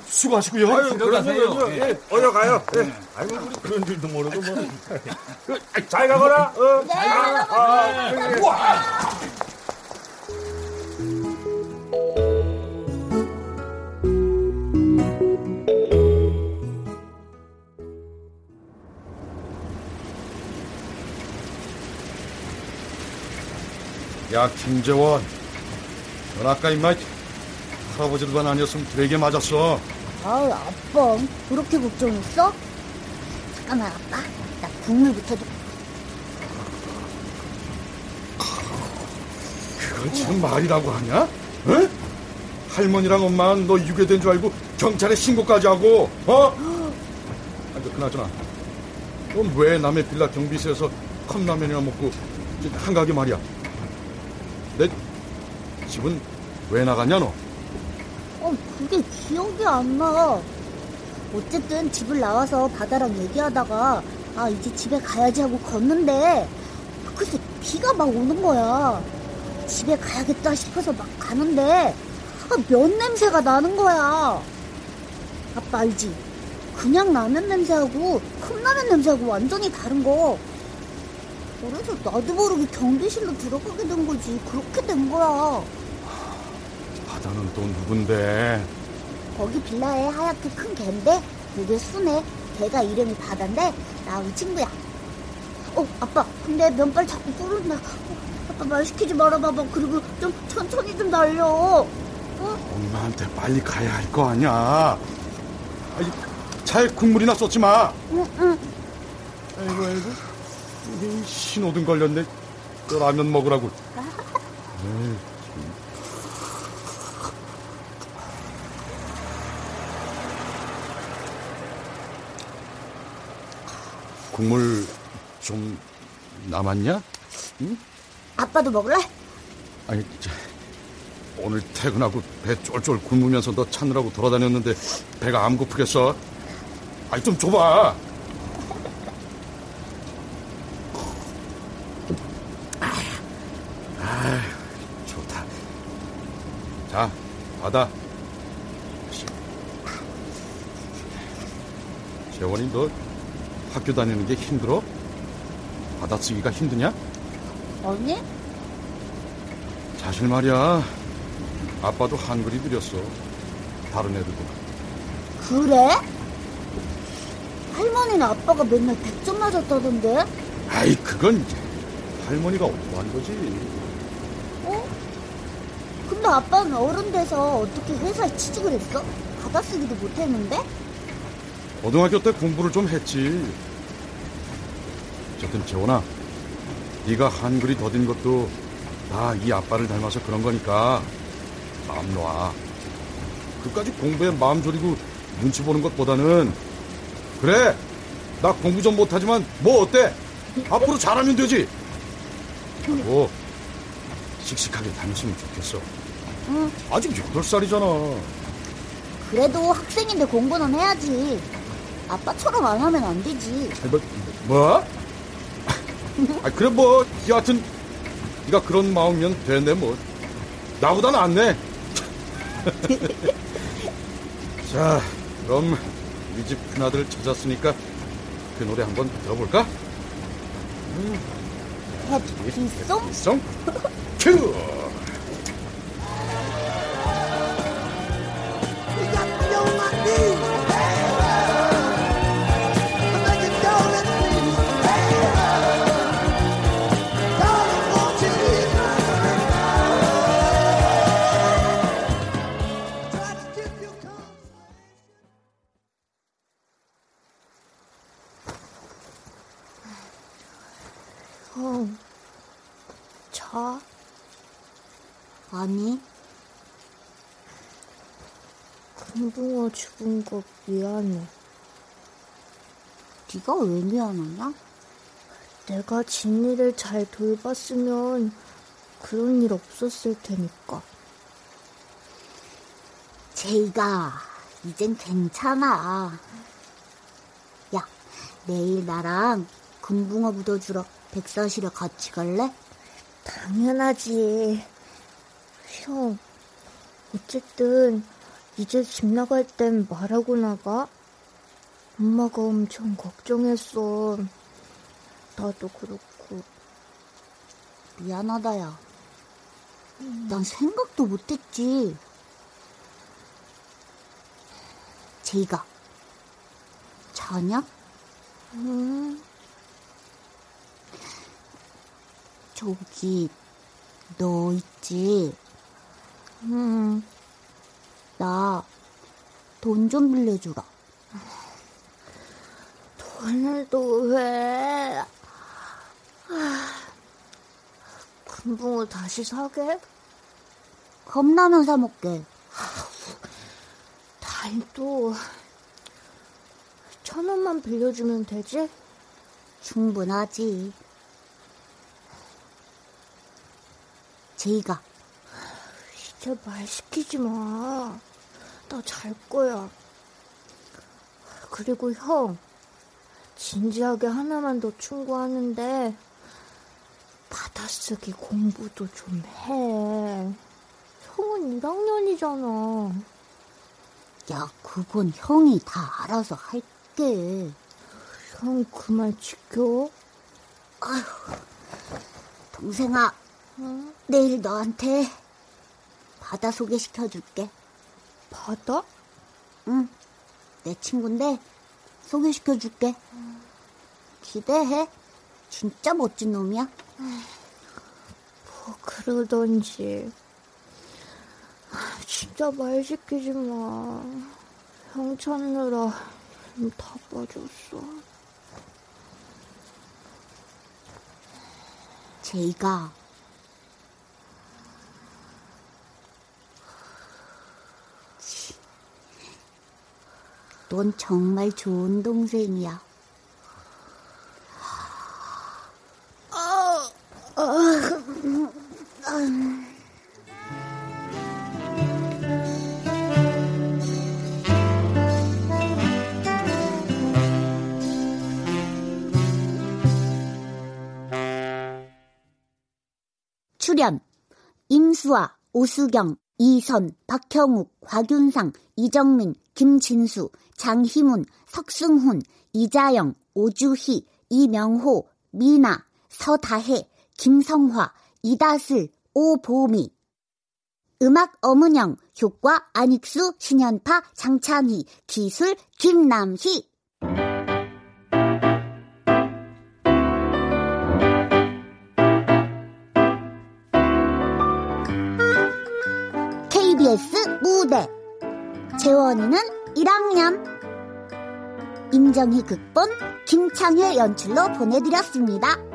[SPEAKER 6] 수고하시고요.
[SPEAKER 11] 아유, 그럼요, 그럼요. 예, 어여 가요. 예. 아이고, 우리 그런 줄도 모르고 뭐. 그, 아, 잘 가거라. 어, 잘 가. 아, 그래.
[SPEAKER 6] 야, 김재원. 넌 아까 임마 할아버지들만 아니었으면 되게 맞았어.
[SPEAKER 1] 아우, 아빠, 그렇게 걱정했어? 잠깐만, 아빠. 나 국물부터 좀.
[SPEAKER 6] 그걸 지금 말이라고 하냐? 어? 할머니랑 엄마는 너 유괴된 줄 알고 경찰에 신고까지 하고, 어? [GASPS] 아니, 그나저나, 넌 왜 남의 빌라 경비실에서 컵라면이나 먹고 한가하게 말이야? 내 집은 왜 나갔냐, 너?
[SPEAKER 1] 어, 그게 기억이 안 나. 어쨌든 집을 나와서 바다랑 얘기하다가, 아, 이제 집에 가야지 하고 걷는데, 글쎄, 비가 막 오는 거야. 집에 가야겠다 싶어서 막 가는데, 아, 면 냄새가 나는 거야. 아빠 알지? 그냥 라면 냄새하고 컵라면 냄새하고 완전히 다른 거. 그래서 나도 모르게 경비실로 들어가게 된 거지. 그렇게 된 거야.
[SPEAKER 6] 바다는 또 누군데?
[SPEAKER 1] 거기 빌라에 하얗게 큰 개인데 되게 순해. 걔가 이름이 바다인데 나 우리 친구야. 어 아빠 근데 면발 자꾸 부른다. 어, 아빠 말 시키지 말아봐봐. 그리고 좀 천천히 좀 날려. 어?
[SPEAKER 6] 엄마한테 빨리 가야 할 거 아니야. 아이, 차에 국물이나 쏟지 마.
[SPEAKER 1] 응 응.
[SPEAKER 6] 아이고, 아이고. 이게 신호등 걸렸네. 또 라면 먹으라고. [LAUGHS] 에이, 국물 좀 남았냐? 응?
[SPEAKER 1] 아빠도 먹을래?
[SPEAKER 6] 아니, 저, 오늘 퇴근하고 배 쫄쫄 굶으면서 너 찾느라고 돌아다녔는데 배가 안 고프겠어? 아니, 좀 줘봐. 아, 좋다. 자, 받아. 재원이 너 학교 다니는 게 힘들어? 받아쓰기가 힘드냐?
[SPEAKER 1] 아니?
[SPEAKER 6] 사실 말이야. 아빠도 한글이 느렸어. 다른 애들보다.
[SPEAKER 1] 그래? 할머니는 아빠가 맨날 100점 맞았다던데?
[SPEAKER 6] 아이, 그건 할머니가 오한 거지.
[SPEAKER 1] 어? 근데 아빠는 어른 돼서 어떻게 회사에 취직을 했어? 받아쓰기도 못했는데?
[SPEAKER 6] 고등학교 때 공부를 좀 했지. 어쨌든 재원아, 네가 한글이 더딘 것도 다 이 아빠를 닮아서 그런 거니까 마음 놔. 그까지 공부에 마음 졸이고 눈치 보는 것보다는 그래, 나 공부 좀 못하지만 뭐 어때? 앞으로 잘하면 되지. 하고 씩씩하게 다녔으면 좋겠어.
[SPEAKER 1] 응.
[SPEAKER 6] 아직 8살이잖아.
[SPEAKER 1] 그래도 학생인데 공부는 해야지. 아빠처럼 안 하면 안 되지.
[SPEAKER 6] 뭐? 뭐? [LAUGHS] 아, 그래 뭐 여하튼 네가 그런 마음이면 되네 뭐. 나보다 낫네. [LAUGHS] 자, 그럼 우리 집 큰아들 찾았으니까 그 노래 한번 들어볼까?
[SPEAKER 1] 해피송?
[SPEAKER 6] 송? 큐!
[SPEAKER 1] 금붕어 죽은 거 미안해. 네가 왜 미안하냐? 내가 진리를 잘 돌봤으면 그런 일 없었을 테니까. 제이가 이젠 괜찮아. 야, 내일 나랑 금붕어 묻어주러 백사실에 같이 갈래? 당연하지. 형, 어쨌든 이제 집 나갈 땐 말하고 나가. 엄마가 엄청 걱정했어. 나도 그렇고. 미안하다, 야. 난 생각도 못했지. 제이가. 자냐? 응. 저기, 너 있지? 응. 나, 돈 좀 빌려주라. 돈을 또 왜? 금붕어 다시 사게? 겁나면 사 먹게. 달도 천 원만 빌려주면 되지? 충분하지. 제이가. 이제 말 시키지 마. 나 잘 거야. 그리고 형, 진지하게 하나만 더 충고하는데, 받아쓰기 공부도 좀 해. 형은 1학년이잖아. 야, 그건 형이 다 알아서 할게. 형그말 지켜? 아휴, 동생아, 응? 내일 너한테 바다 소개시켜줄게. 바다? 응, 내 친구인데 소개시켜 줄게. 기대해. 진짜 멋진 놈이야. 뭐 그러던지. 진짜 말 시키지 마. 형 찾느라 힘다 빠졌어. 제이가 넌 정말 좋은 동생이야. 출연 임수아, 오수경, 이선, 박형욱, 곽윤상, 이정민, 김진수, 장희문, 석승훈, 이자영, 오주희, 이명호, 미나, 서다혜, 김성화, 이다슬, 오보미. 음악 어문영, 효과 안익수, 신현파, 장창희, 기술 김남희. KBS 무대 재원이는 1학년 임정희 극본 김창회 연출로 보내드렸습니다.